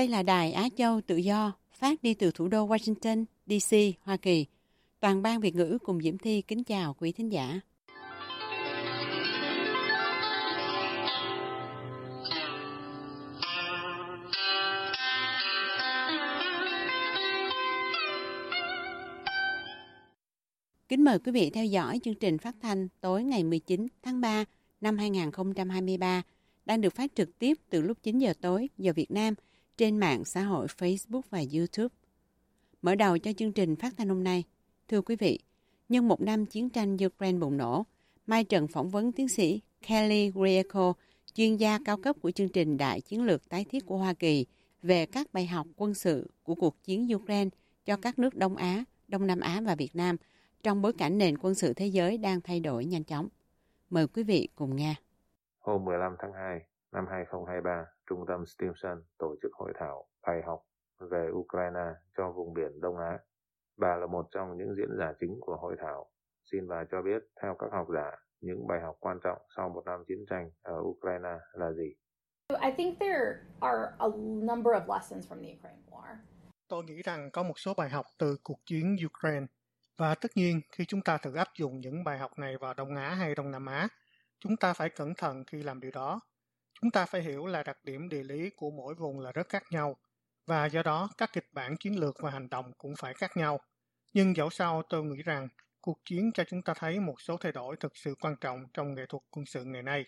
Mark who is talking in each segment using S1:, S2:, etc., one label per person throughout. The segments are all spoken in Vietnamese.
S1: Đây là đài Á Châu Tự Do, phát đi từ thủ đô Washington, D.C., Hoa Kỳ. Toàn ban Việt ngữ cùng Diễm Thi kính chào quý thính giả. Kính mời quý vị theo dõi chương trình phát thanh tối ngày 19 tháng 3 năm 2023 đang được phát trực tiếp từ lúc 9 giờ tối giờ Việt Nam – trên mạng xã hội Facebook và YouTube. Mở đầu cho chương trình phát thanh hôm nay, thưa quý vị, nhân một năm chiến tranh Ukraine bùng nổ, Mai Trần phỏng vấn tiến sĩ Kelly Grieco, chuyên gia cao cấp của chương trình Đại Chiến lược Tái thiết của Hoa Kỳ về các bài học quân sự của cuộc chiến Ukraine cho các nước Đông Á, Đông Nam Á và Việt Nam trong bối cảnh nền quân sự thế giới đang thay đổi nhanh chóng. Mời quý vị cùng nghe.
S2: Hôm 15 tháng 2 năm 2023, Trung tâm Stimson tổ chức hội thảo bài học về Ukraine cho vùng biển Đông Á. Bà là một trong những diễn giả chính của hội thảo. Xin bà cho biết, theo các học giả, những bài học quan trọng sau một năm chiến tranh ở Ukraine là gì?
S3: I think there are a number of lessons from the Ukraine war.
S4: Tôi nghĩ rằng có một số bài học từ cuộc chiến Ukraine. Và tất nhiên, khi chúng ta thử áp dụng những bài học này vào Đông Á hay Đông Nam Á, chúng ta phải cẩn thận khi làm điều đó Chúng ta phải hiểu là đặc điểm địa lý của mỗi vùng là rất khác nhau, và do đó các kịch bản chiến lược và hành động cũng phải khác nhau. Nhưng dẫu sao tôi nghĩ rằng cuộc chiến cho chúng ta thấy một số thay đổi thực sự quan trọng trong nghệ thuật quân sự ngày nay.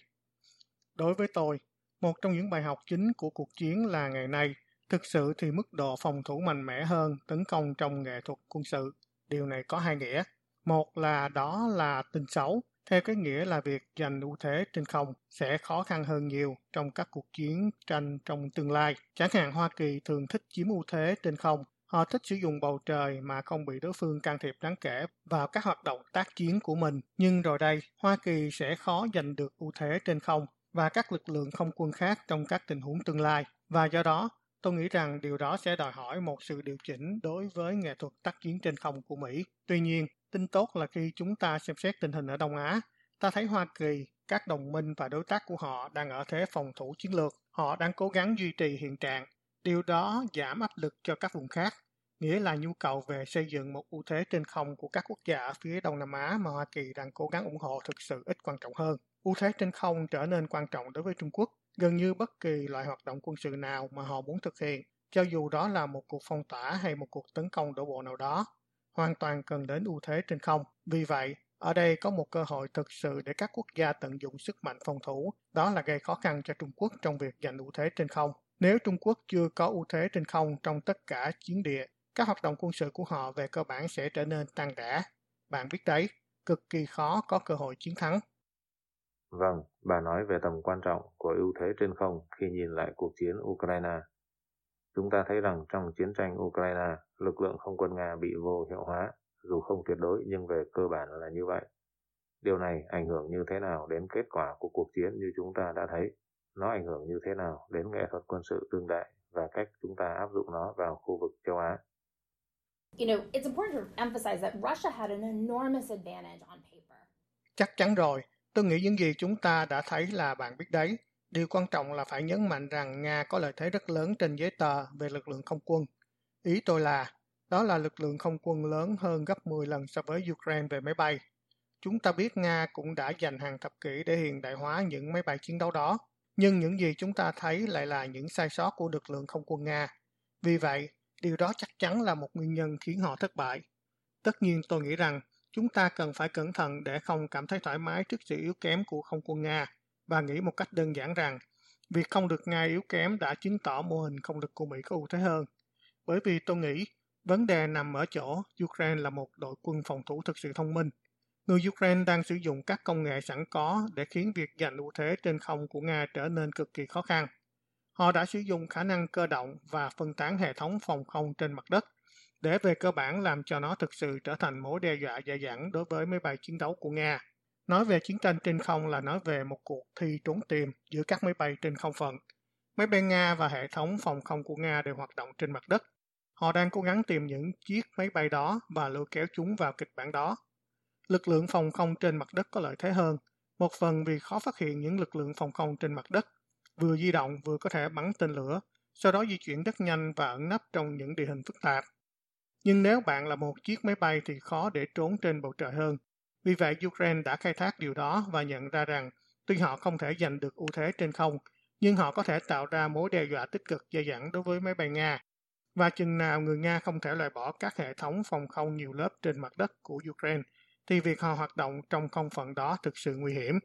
S4: Đối với tôi, một trong những bài học chính của cuộc chiến là ngày nay, thực sự thì mức độ phòng thủ mạnh mẽ hơn tấn công trong nghệ thuật quân sự. Điều này có hai nghĩa. Một là đó là tin xấu, theo cái nghĩa là việc giành ưu thế trên không sẽ khó khăn hơn nhiều trong các cuộc chiến tranh trong tương lai. Chẳng hạn Hoa Kỳ thường thích chiếm ưu thế trên không. Họ thích sử dụng bầu trời mà không bị đối phương can thiệp đáng kể vào các hoạt động tác chiến của mình. Nhưng rồi đây, Hoa Kỳ sẽ khó giành được ưu thế trên không và các lực lượng không quân khác trong các tình huống tương lai. Và do đó, tôi nghĩ rằng điều đó sẽ đòi hỏi một sự điều chỉnh đối với nghệ thuật tác chiến trên không của Mỹ. Tuy nhiên, Tin tốt là khi chúng ta xem xét tình hình ở Đông Á, ta thấy Hoa Kỳ, các đồng minh và đối tác của họ đang ở thế phòng thủ chiến lược. Họ đang cố gắng duy trì hiện trạng. Điều đó giảm áp lực cho các vùng khác, nghĩa là nhu cầu về xây dựng một ưu thế trên không của các quốc gia ở phía Đông Nam Á mà Hoa Kỳ đang cố gắng ủng hộ thực sự ít quan trọng hơn. Ưu thế trên không trở nên quan trọng đối với Trung Quốc gần như bất kỳ loại hoạt động quân sự nào mà họ muốn thực hiện, cho dù đó là một cuộc phong tỏa hay một cuộc tấn công đổ bộ nào đó hoàn toàn cần đến ưu thế trên không. Vì vậy, ở đây có một cơ hội thực sự để các quốc gia tận dụng sức mạnh phòng thủ, đó là gây khó khăn cho Trung Quốc trong việc giành ưu thế trên không. Nếu Trung Quốc chưa có ưu thế trên không trong tất cả chiến địa, các hoạt động quân sự của họ về cơ bản sẽ trở nên tan rã. Bạn biết đấy, cực kỳ khó có cơ hội chiến thắng.
S2: Vâng, bà nói về tầm quan trọng của ưu thế trên không khi nhìn lại cuộc chiến Ukraine. Chúng ta thấy rằng trong chiến tranh Ukraine, lực lượng không quân Nga bị vô hiệu hóa, dù không tuyệt đối nhưng về cơ bản là như vậy. Điều này ảnh hưởng như thế nào đến kết quả của cuộc chiến như chúng ta đã thấy? Nó ảnh hưởng như thế nào đến nghệ thuật quân sự tương đại và cách chúng ta áp dụng nó vào khu vực châu Á?
S3: You know, it's important to emphasize that Russia had an enormous advantage on paper.
S4: Chắc chắn rồi, tôi nghĩ những gì chúng ta đã thấy là bạn biết đấy. Điều quan trọng là phải nhấn mạnh rằng Nga có lợi thế rất lớn trên giấy tờ về lực lượng không quân. Ý tôi là, đó là lực lượng không quân lớn hơn gấp 10 lần so với Ukraine về máy bay. Chúng ta biết Nga cũng đã dành hàng thập kỷ để hiện đại hóa những máy bay chiến đấu đó, nhưng những gì chúng ta thấy lại là những sai sót của lực lượng không quân Nga. Vì vậy, điều đó chắc chắn là một nguyên nhân khiến họ thất bại. Tất nhiên tôi nghĩ rằng chúng ta cần phải cẩn thận để không cảm thấy thoải mái trước sự yếu kém của không quân Nga và nghĩ một cách đơn giản rằng, việc không được Nga yếu kém đã chứng tỏ mô hình không lực của Mỹ có ưu thế hơn. Bởi vì tôi nghĩ, vấn đề nằm ở chỗ Ukraine là một đội quân phòng thủ thực sự thông minh. Người Ukraine đang sử dụng các công nghệ sẵn có để khiến việc giành ưu thế trên không của Nga trở nên cực kỳ khó khăn. Họ đã sử dụng khả năng cơ động và phân tán hệ thống phòng không trên mặt đất để về cơ bản làm cho nó thực sự trở thành mối đe dọa dài dẳng đối với máy bay chiến đấu của Nga. Nói về chiến tranh trên không là nói về một cuộc thi trốn tìm giữa các máy bay trên không phận. Máy bay Nga và hệ thống phòng không của Nga đều hoạt động trên mặt đất. Họ đang cố gắng tìm những chiếc máy bay đó và lôi kéo chúng vào kịch bản đó. Lực lượng phòng không trên mặt đất có lợi thế hơn, một phần vì khó phát hiện những lực lượng phòng không trên mặt đất, vừa di động vừa có thể bắn tên lửa, sau đó di chuyển rất nhanh và ẩn nấp trong những địa hình phức tạp. Nhưng nếu bạn là một chiếc máy bay thì khó để trốn trên bầu trời hơn. Vì vậy, Ukraine đã khai thác điều đó và nhận ra rằng tuy họ không thể giành được ưu thế trên không, nhưng họ có thể tạo ra mối đe dọa tích cực dai dẳng đối với máy bay Nga. Và chừng nào người Nga không thể loại bỏ các hệ thống phòng không nhiều lớp trên mặt đất của Ukraine, thì việc họ hoạt động trong không phận đó thực sự nguy hiểm.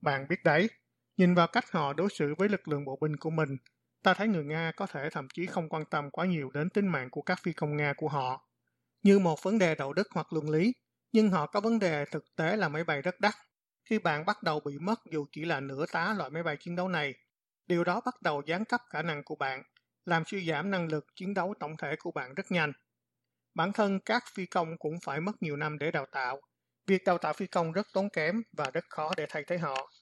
S4: Bạn biết đấy, nhìn vào cách họ đối xử với lực lượng bộ binh của mình, ta thấy người Nga có thể thậm chí không quan tâm quá nhiều đến tính mạng của các phi công Nga của họ. Như một vấn đề đạo đức hoặc luân lý, nhưng họ có vấn đề thực tế là máy bay rất đắt. Khi bạn bắt đầu bị mất dù chỉ là nửa tá loại máy bay chiến đấu này, điều đó bắt đầu gián cấp khả năng của bạn, làm suy giảm năng lực chiến đấu tổng thể của bạn rất nhanh. Bản thân các phi công cũng phải mất nhiều năm để đào tạo. Việc đào tạo phi công rất tốn kém và rất khó để thay thế họ.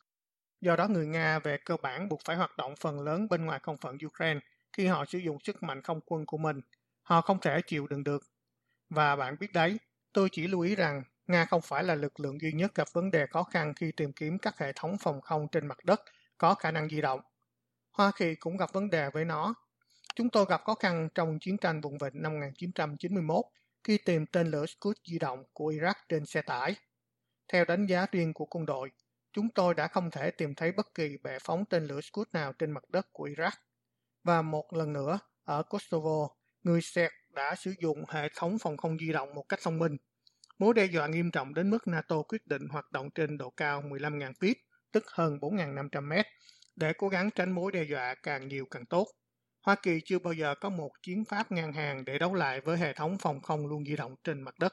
S4: Do đó người Nga về cơ bản buộc phải hoạt động phần lớn bên ngoài không phận Ukraine khi họ sử dụng sức mạnh không quân của mình. Họ không thể chịu đựng được. Và bạn biết đấy, tôi chỉ lưu ý rằng Nga không phải là lực lượng duy nhất gặp vấn đề khó khăn khi tìm kiếm các hệ thống phòng không trên mặt đất có khả năng di động. Hoa Kỳ cũng gặp vấn đề với nó. Chúng tôi gặp khó khăn trong chiến tranh vùng vịnh năm 1991 khi tìm tên lửa Scud di động của Iraq trên xe tải. Theo đánh giá riêng của quân đội, chúng tôi đã không thể tìm thấy bất kỳ bệ phóng tên lửa Scud nào trên mặt đất của Iraq. Và một lần nữa, ở Kosovo, người serb đã sử dụng hệ thống phòng không di động một cách thông minh. Mối đe dọa nghiêm trọng đến mức NATO quyết định hoạt động trên độ cao 15.000 feet, tức hơn 4.500 mét, để cố gắng tránh mối đe dọa càng nhiều càng tốt. Hoa Kỳ chưa bao giờ có một chiến pháp ngang hàng để đấu lại với hệ thống phòng không luôn di động trên mặt đất.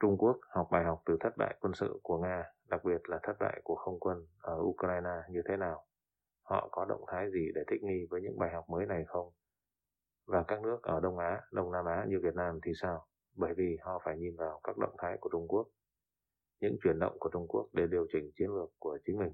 S2: Trung Quốc học bài học từ thất bại quân sự của Nga, đặc biệt là thất bại của không quân ở Ukraine như thế nào? Họ có động thái gì để thích nghi với những bài học mới này không? Và các nước ở Đông Á, Đông Nam Á như Việt Nam thì sao? Bởi vì họ phải nhìn vào các động thái của Trung Quốc, những chuyển động của Trung Quốc để điều chỉnh chiến lược của chính mình.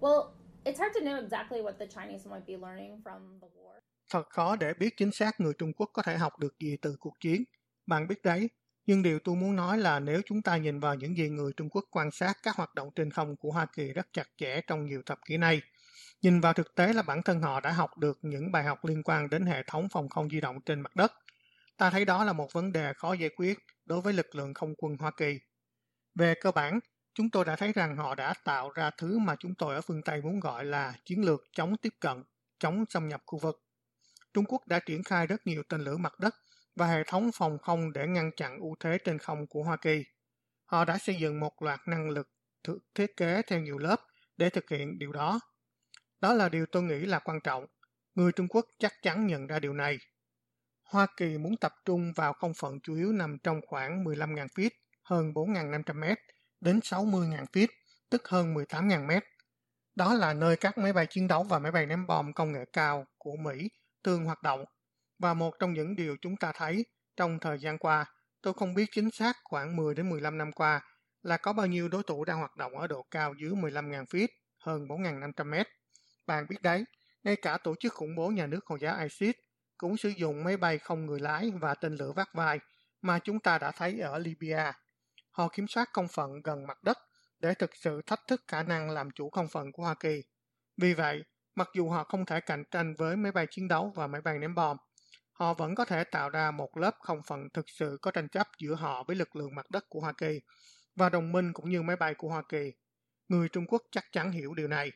S3: Well, it's hard to know exactly what the Chinese might be learning from the war.
S4: Thật khó để biết chính xác người Trung Quốc có thể học được gì từ cuộc chiến. Bạn biết đấy, nhưng điều tôi muốn nói là nếu chúng ta nhìn vào những gì người Trung Quốc quan sát các hoạt động trên không của Hoa Kỳ rất chặt chẽ trong nhiều thập kỷ nay, nhìn vào thực tế là bản thân họ đã học được những bài học liên quan đến hệ thống phòng không di động trên mặt đất. Ta thấy đó là một vấn đề khó giải quyết đối với lực lượng không quân Hoa Kỳ. Về cơ bản, chúng tôi đã thấy rằng họ đã tạo ra thứ mà chúng tôi ở phương Tây muốn gọi là chiến lược chống tiếp cận, chống xâm nhập khu vực. Trung Quốc đã triển khai rất nhiều tên lửa mặt đất và hệ thống phòng không để ngăn chặn ưu thế trên không của Hoa Kỳ. Họ đã xây dựng một loạt năng lực thiết kế theo nhiều lớp để thực hiện điều đó. Đó là điều tôi nghĩ là quan trọng. Người Trung Quốc chắc chắn nhận ra điều này. Hoa Kỳ muốn tập trung vào không phận chủ yếu nằm trong khoảng 15.000 feet, hơn 4.500 mét, đến 60.000 feet, tức hơn 18.000 mét. Đó là nơi các máy bay chiến đấu và máy bay ném bom công nghệ cao của Mỹ thường hoạt động. Và một trong những điều chúng ta thấy trong thời gian qua, tôi không biết chính xác khoảng 10 đến 15 năm qua, là có bao nhiêu đối thủ đang hoạt động ở độ cao dưới 15.000 feet, hơn 4.500 mét. Bạn biết đấy, ngay cả tổ chức khủng bố nhà nước Hồi giáo ISIS cũng sử dụng máy bay không người lái và tên lửa vác vai mà chúng ta đã thấy ở Libya họ kiểm soát không phận gần mặt đất để thực sự thách thức khả năng làm chủ không phận của Hoa Kỳ. Vì vậy, mặc dù họ không thể cạnh tranh với máy bay chiến đấu và máy bay ném bom, họ vẫn có thể tạo ra một lớp không phận thực sự có tranh chấp giữa họ với lực lượng mặt đất của Hoa Kỳ và đồng minh cũng như máy bay của Hoa Kỳ. Người Trung Quốc chắc chắn hiểu điều này.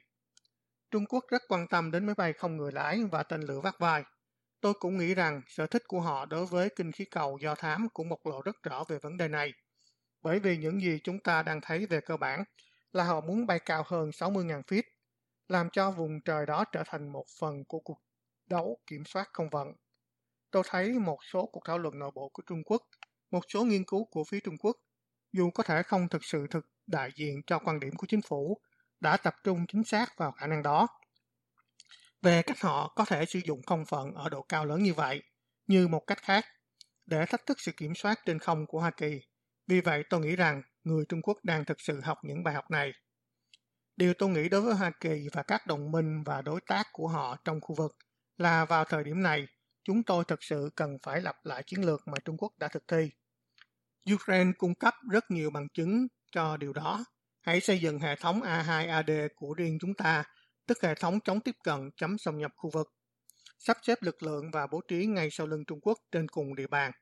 S4: Trung Quốc rất quan tâm đến máy bay không người lái và tên lửa vác vai. Tôi cũng nghĩ rằng sở thích của họ đối với kinh khí cầu do thám cũng bộc lộ rất rõ về vấn đề này bởi vì những gì chúng ta đang thấy về cơ bản là họ muốn bay cao hơn 60.000 feet, làm cho vùng trời đó trở thành một phần của cuộc đấu kiểm soát không vận. Tôi thấy một số cuộc thảo luận nội bộ của Trung Quốc một số nghiên cứu của phía Trung Quốc, dù có thể không thực sự thực đại diện cho quan điểm của chính phủ, đã tập trung chính xác vào khả năng đó. Về cách họ có thể sử dụng không phận ở độ cao lớn như vậy, như một cách khác, để thách thức sự kiểm soát trên không của Hoa Kỳ. Vì vậy tôi nghĩ rằng người Trung Quốc đang thực sự học những bài học này. Điều tôi nghĩ đối với Hoa Kỳ và các đồng minh và đối tác của họ trong khu vực là vào thời điểm này, chúng tôi thực sự cần phải lặp lại chiến lược mà Trung Quốc đã thực thi. Ukraine cung cấp rất nhiều bằng chứng cho điều đó. Hãy xây dựng hệ thống A2AD của riêng chúng ta, tức hệ thống chống tiếp cận chấm xâm nhập khu vực. Sắp xếp lực lượng và bố trí ngay sau lưng Trung Quốc trên cùng địa bàn.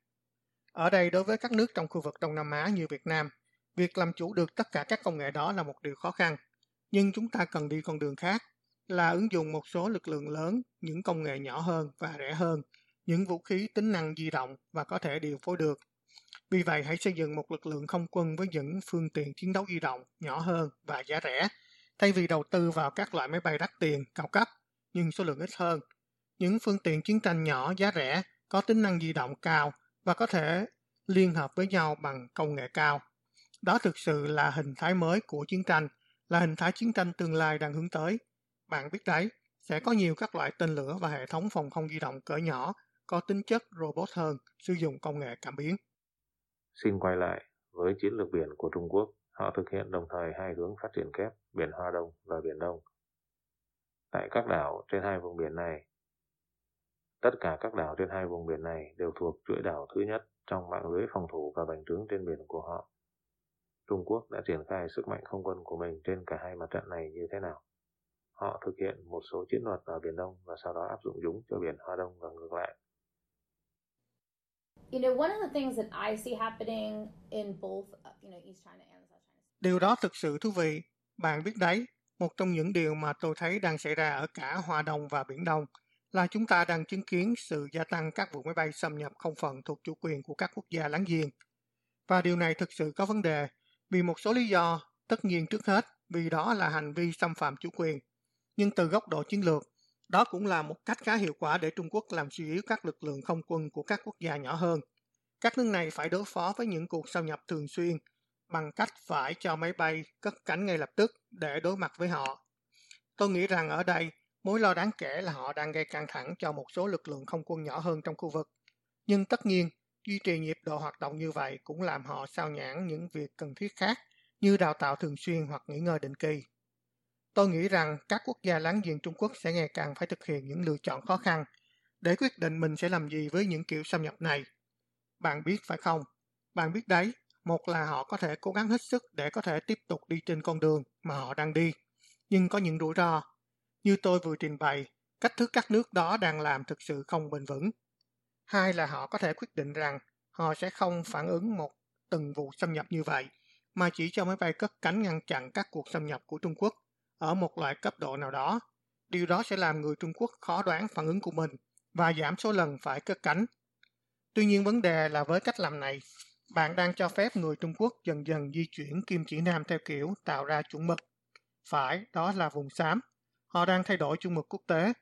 S4: Ở đây đối với các nước trong khu vực Đông Nam Á như Việt Nam, việc làm chủ được tất cả các công nghệ đó là một điều khó khăn. Nhưng chúng ta cần đi con đường khác, là ứng dụng một số lực lượng lớn, những công nghệ nhỏ hơn và rẻ hơn, những vũ khí tính năng di động và có thể điều phối được vì vậy, hãy xây dựng một lực lượng không quân với những phương tiện chiến đấu di động nhỏ hơn và giá rẻ, thay vì đầu tư vào các loại máy bay đắt tiền, cao cấp, nhưng số lượng ít hơn. Những phương tiện chiến tranh nhỏ giá rẻ, có tính năng di động cao và có thể liên hợp với nhau bằng công nghệ cao. Đó thực sự là hình thái mới của chiến tranh, là hình thái chiến tranh tương lai đang hướng tới. Bạn biết đấy, sẽ có nhiều các loại tên lửa và hệ thống phòng không di động cỡ nhỏ có tính chất robot hơn, sử dụng công nghệ cảm biến.
S2: Xin quay lại với chiến lược biển của Trung Quốc, họ thực hiện đồng thời hai hướng phát triển kép, biển Hoa Đông và Biển Đông. Tại các đảo trên hai vùng biển này, tất cả các đảo trên hai vùng biển này đều thuộc chuỗi đảo thứ nhất trong mạng lưới phòng thủ và bành trướng trên biển của họ. Trung Quốc đã triển khai sức mạnh không quân của mình trên cả hai mặt trận này như thế nào? Họ thực hiện một số chiến thuật ở Biển Đông và sau đó áp dụng chúng cho biển Hoa Đông và ngược lại.
S3: You know, one of the things that I see happening in both, uh, you know, East China and South China.
S4: Điều đó thực sự thú vị. Bạn biết đấy, một trong những điều mà tôi thấy đang xảy ra ở cả Hoa Đông và Biển Đông là chúng ta đang chứng kiến sự gia tăng các vụ máy bay xâm nhập không phận thuộc chủ quyền của các quốc gia láng giềng. Và điều này thực sự có vấn đề vì một số lý do, tất nhiên trước hết vì đó là hành vi xâm phạm chủ quyền. Nhưng từ góc độ chiến lược, đó cũng là một cách khá hiệu quả để Trung Quốc làm suy yếu các lực lượng không quân của các quốc gia nhỏ hơn. Các nước này phải đối phó với những cuộc xâm nhập thường xuyên bằng cách phải cho máy bay cất cánh ngay lập tức để đối mặt với họ. Tôi nghĩ rằng ở đây, mối lo đáng kể là họ đang gây căng thẳng cho một số lực lượng không quân nhỏ hơn trong khu vực. Nhưng tất nhiên, duy trì nhịp độ hoạt động như vậy cũng làm họ sao nhãn những việc cần thiết khác như đào tạo thường xuyên hoặc nghỉ ngơi định kỳ. Tôi nghĩ rằng các quốc gia láng giềng Trung Quốc sẽ ngày càng phải thực hiện những lựa chọn khó khăn để quyết định mình sẽ làm gì với những kiểu xâm nhập này. Bạn biết phải không? Bạn biết đấy, một là họ có thể cố gắng hết sức để có thể tiếp tục đi trên con đường mà họ đang đi, nhưng có những rủi ro. Như tôi vừa trình bày, cách thức các nước đó đang làm thực sự không bền vững. Hai là họ có thể quyết định rằng họ sẽ không phản ứng một từng vụ xâm nhập như vậy, mà chỉ cho máy bay cất cánh ngăn chặn các cuộc xâm nhập của Trung Quốc ở một loại cấp độ nào đó. Điều đó sẽ làm người Trung Quốc khó đoán phản ứng của mình và giảm số lần phải cất cánh. Tuy nhiên vấn đề là với cách làm này, bạn đang cho phép người Trung Quốc dần dần di chuyển kim chỉ nam theo kiểu tạo ra chuẩn mực. Phải, đó là vùng xám. Họ đang thay đổi chuẩn mực quốc tế.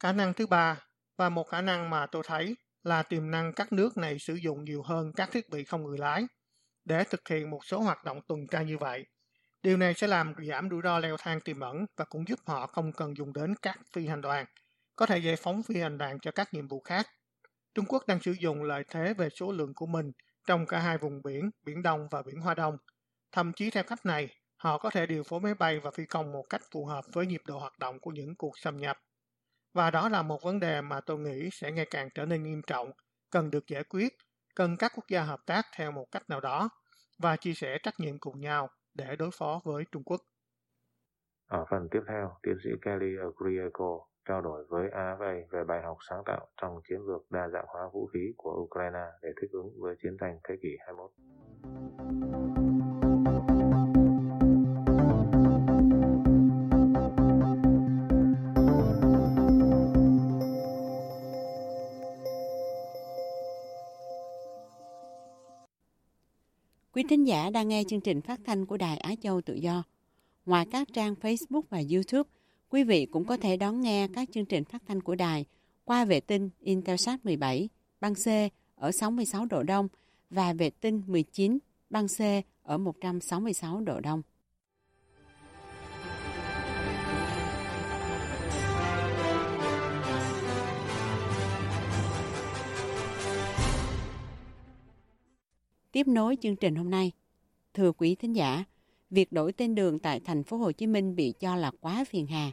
S4: Khả năng thứ ba, và một khả năng mà tôi thấy là tiềm năng các nước này sử dụng nhiều hơn các thiết bị không người lái để thực hiện một số hoạt động tuần tra như vậy Điều này sẽ làm giảm rủi ro leo thang tiềm ẩn và cũng giúp họ không cần dùng đến các phi hành đoàn, có thể giải phóng phi hành đoàn cho các nhiệm vụ khác. Trung Quốc đang sử dụng lợi thế về số lượng của mình trong cả hai vùng biển, Biển Đông và Biển Hoa Đông. Thậm chí theo cách này, họ có thể điều phối máy bay và phi công một cách phù hợp với nhịp độ hoạt động của những cuộc xâm nhập. Và đó là một vấn đề mà tôi nghĩ sẽ ngày càng trở nên nghiêm trọng, cần được giải quyết, cần các quốc gia hợp tác theo một cách nào đó và chia sẻ trách nhiệm cùng nhau để đối phó với Trung Quốc.
S2: Ở phần tiếp theo, tiến sĩ Kelly Grieco trao đổi với AFA về bài học sáng tạo trong chiến lược đa dạng hóa vũ khí của Ukraine để thích ứng với chiến tranh thế kỷ 21.
S1: Quý thính giả đang nghe chương trình phát thanh của Đài Á Châu Tự Do. Ngoài các trang Facebook và YouTube, quý vị cũng có thể đón nghe các chương trình phát thanh của đài qua vệ tinh Intelsat 17, băng C ở 66 độ Đông và vệ tinh 19 băng C ở 166 độ đông. Tiếp nối chương trình hôm nay, thưa quý thính giả, việc đổi tên đường tại thành phố Hồ Chí Minh bị cho là quá phiền hà.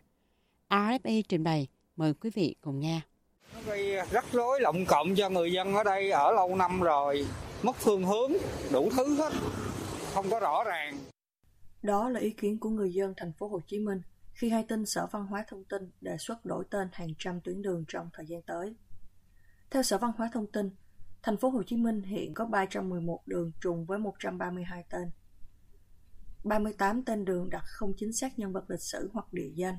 S1: RFA trình bày, mời quý vị cùng nghe.
S5: Nó gây rắc rối lộng cộng cho người dân ở đây ở lâu năm rồi, mất phương hướng, đủ thứ hết, không có rõ ràng.
S6: Đó là ý kiến của người dân thành phố Hồ Chí Minh khi hay tin Sở Văn hóa Thông tin đề xuất đổi tên hàng trăm tuyến đường trong thời gian tới. Theo Sở Văn hóa Thông tin, thành phố Hồ Chí Minh hiện có 311 đường trùng với 132 tên. 38 tên đường đặt không chính xác nhân vật lịch sử hoặc địa danh.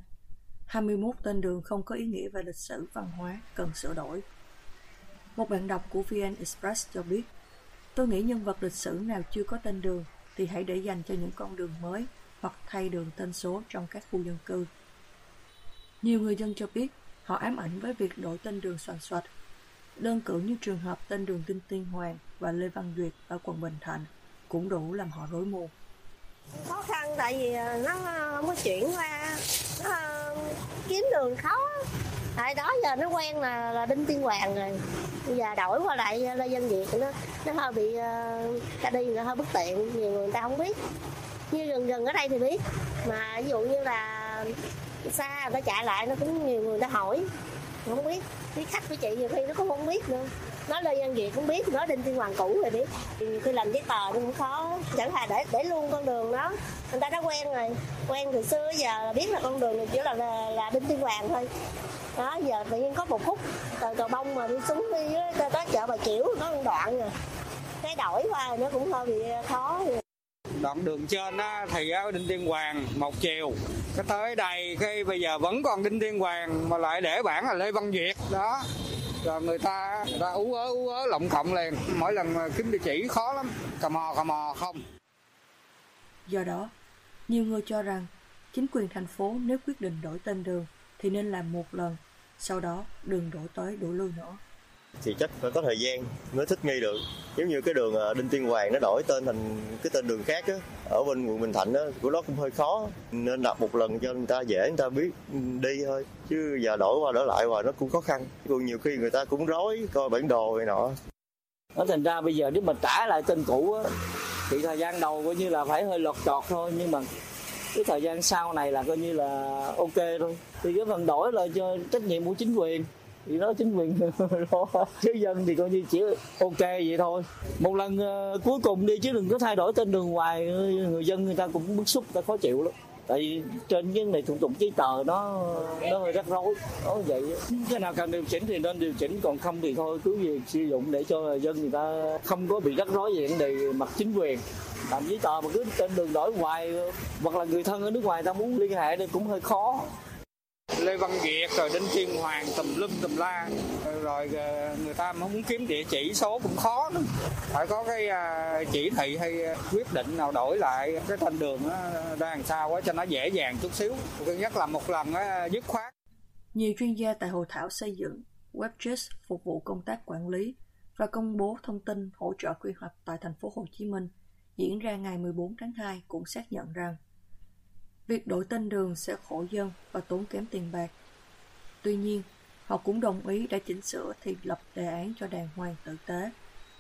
S6: 21 tên đường không có ý nghĩa về lịch sử văn hóa cần sửa đổi. Một bạn đọc của VN Express cho biết, tôi nghĩ nhân vật lịch sử nào chưa có tên đường thì hãy để dành cho những con đường mới hoặc thay đường tên số trong các khu dân cư. Nhiều người dân cho biết họ ám ảnh với việc đổi tên đường soạn soạch Đơn cử như trường hợp tên đường Tinh Tiên Hoàng và Lê Văn Duyệt ở quận Bình Thạnh cũng đủ làm họ rối mù.
S7: Khó khăn tại vì à, nó à, không có chuyển qua, nó à, kiếm đường khó. Tại đó giờ nó quen là, là Đinh Tiên Hoàng rồi. Bây giờ đổi qua lại Lê Văn Duyệt nó nó hơi bị ta đi nó hơi bất tiện, nhiều người ta không biết. Như gần gần ở đây thì biết, mà ví dụ như là xa người ta chạy lại nó cũng nhiều người ta hỏi không biết. Cái khách của chị nhiều khi nó cũng không biết nữa. Nói lên dân việt cũng biết nói đinh tiên hoàng cũ rồi biết. Khi làm giấy tờ nó cũng khó. Chẳng hạn để để luôn con đường đó. Người ta đã quen rồi. Quen từ xưa giờ biết là con đường này chỉ là là, là đinh tiên hoàng thôi. Đó giờ tự nhiên có một khúc từ cầu bông mà đi xuống đi tới chợ bà chiểu có một đoạn rồi cái đổi qua nó cũng hơi bị ờ, khó
S5: đoạn đường trên á thì á đinh tiên hoàng một chiều. Cái tới đây cái bây giờ vẫn còn đinh tiên hoàng mà lại để bản là lê văn duyệt đó. Rồi người ta người ta ú ớ ú ớ lộng cộng liền. Mỗi lần kiếm địa chỉ khó lắm. Cà mò cà mò không.
S6: Do đó, nhiều người cho rằng chính quyền thành phố nếu quyết định đổi tên đường thì nên làm một lần, sau đó đừng đổi tới đổi lui nữa
S8: thì chắc phải có thời gian mới thích nghi được. Giống như cái đường à, Đinh Tiên Hoàng nó đổi tên thành cái tên đường khác á, ở bên quận Bình Thạnh á, của nó cũng hơi khó, nên đặt một lần cho người ta dễ, người ta biết đi thôi, chứ giờ đổi qua đổi lại hoài nó cũng khó khăn. Còn nhiều khi người ta cũng rối, coi bản đồ này nọ.
S9: Nó thành ra bây giờ nếu mà trả lại tên cũ á, thì thời gian đầu coi như là phải hơi lọt chọt thôi, nhưng mà cái thời gian sau này là coi như là ok thôi. Thì cái phần đổi là cho trách nhiệm của chính quyền thì đó chính quyền lo. Chứ dân thì coi như chỉ ok vậy thôi. Một lần uh, cuối cùng đi chứ đừng có thay đổi tên đường hoài. Người dân người ta cũng bức xúc người ta khó chịu lắm. Tại vì trên cái này thủ tục giấy tờ nó nó hơi rắc rối. Nó vậy cái nào cần điều chỉnh thì nên điều chỉnh còn không thì thôi cứ việc sử dụng để cho dân người ta không có bị rắc rối về vấn đề mặt chính quyền. Làm giấy tờ mà cứ tên đường đổi hoài hoặc là người thân ở nước ngoài ta muốn liên hệ thì cũng hơi khó.
S5: Lê Văn Việt, rồi Đinh Tiên Hoàng, tùm lum tùm la. Rồi ờ, người ta muốn kiếm địa chỉ số cũng khó lắm. Phải có cái à, chỉ thị hay à, quyết định nào đổi lại cái tên đường ra làm sao quá cho nó dễ dàng chút xíu. Thứ nhất là một lần dứt khoát.
S6: Nhiều chuyên gia tại hội thảo xây dựng WebJust phục vụ công tác quản lý và công bố thông tin hỗ trợ quy hoạch tại thành phố Hồ Chí Minh diễn ra ngày 14 tháng 2 cũng xác nhận rằng Việc đổi tên đường sẽ khổ dân và tốn kém tiền bạc. Tuy nhiên, họ cũng đồng ý đã chỉnh sửa thì lập đề án cho đàng hoàng tử tế,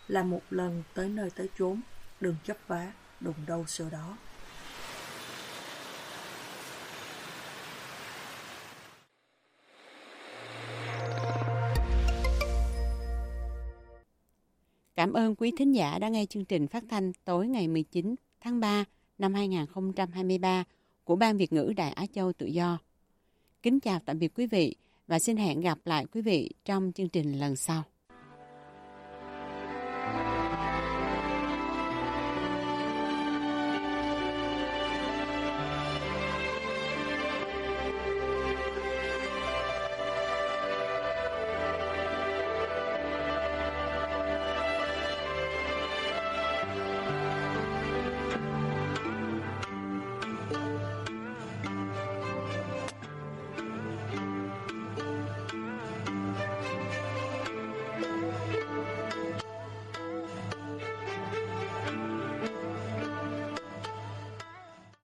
S6: là một lần tới nơi tới chốn, đừng chấp vá, đụng đâu sửa đó.
S1: Cảm ơn quý thính giả đã nghe chương trình phát thanh tối ngày 19 tháng 3 năm 2023 của Ban Việt ngữ Đại Á Châu Tự Do. Kính chào tạm biệt quý vị và xin hẹn gặp lại quý vị trong chương trình lần sau.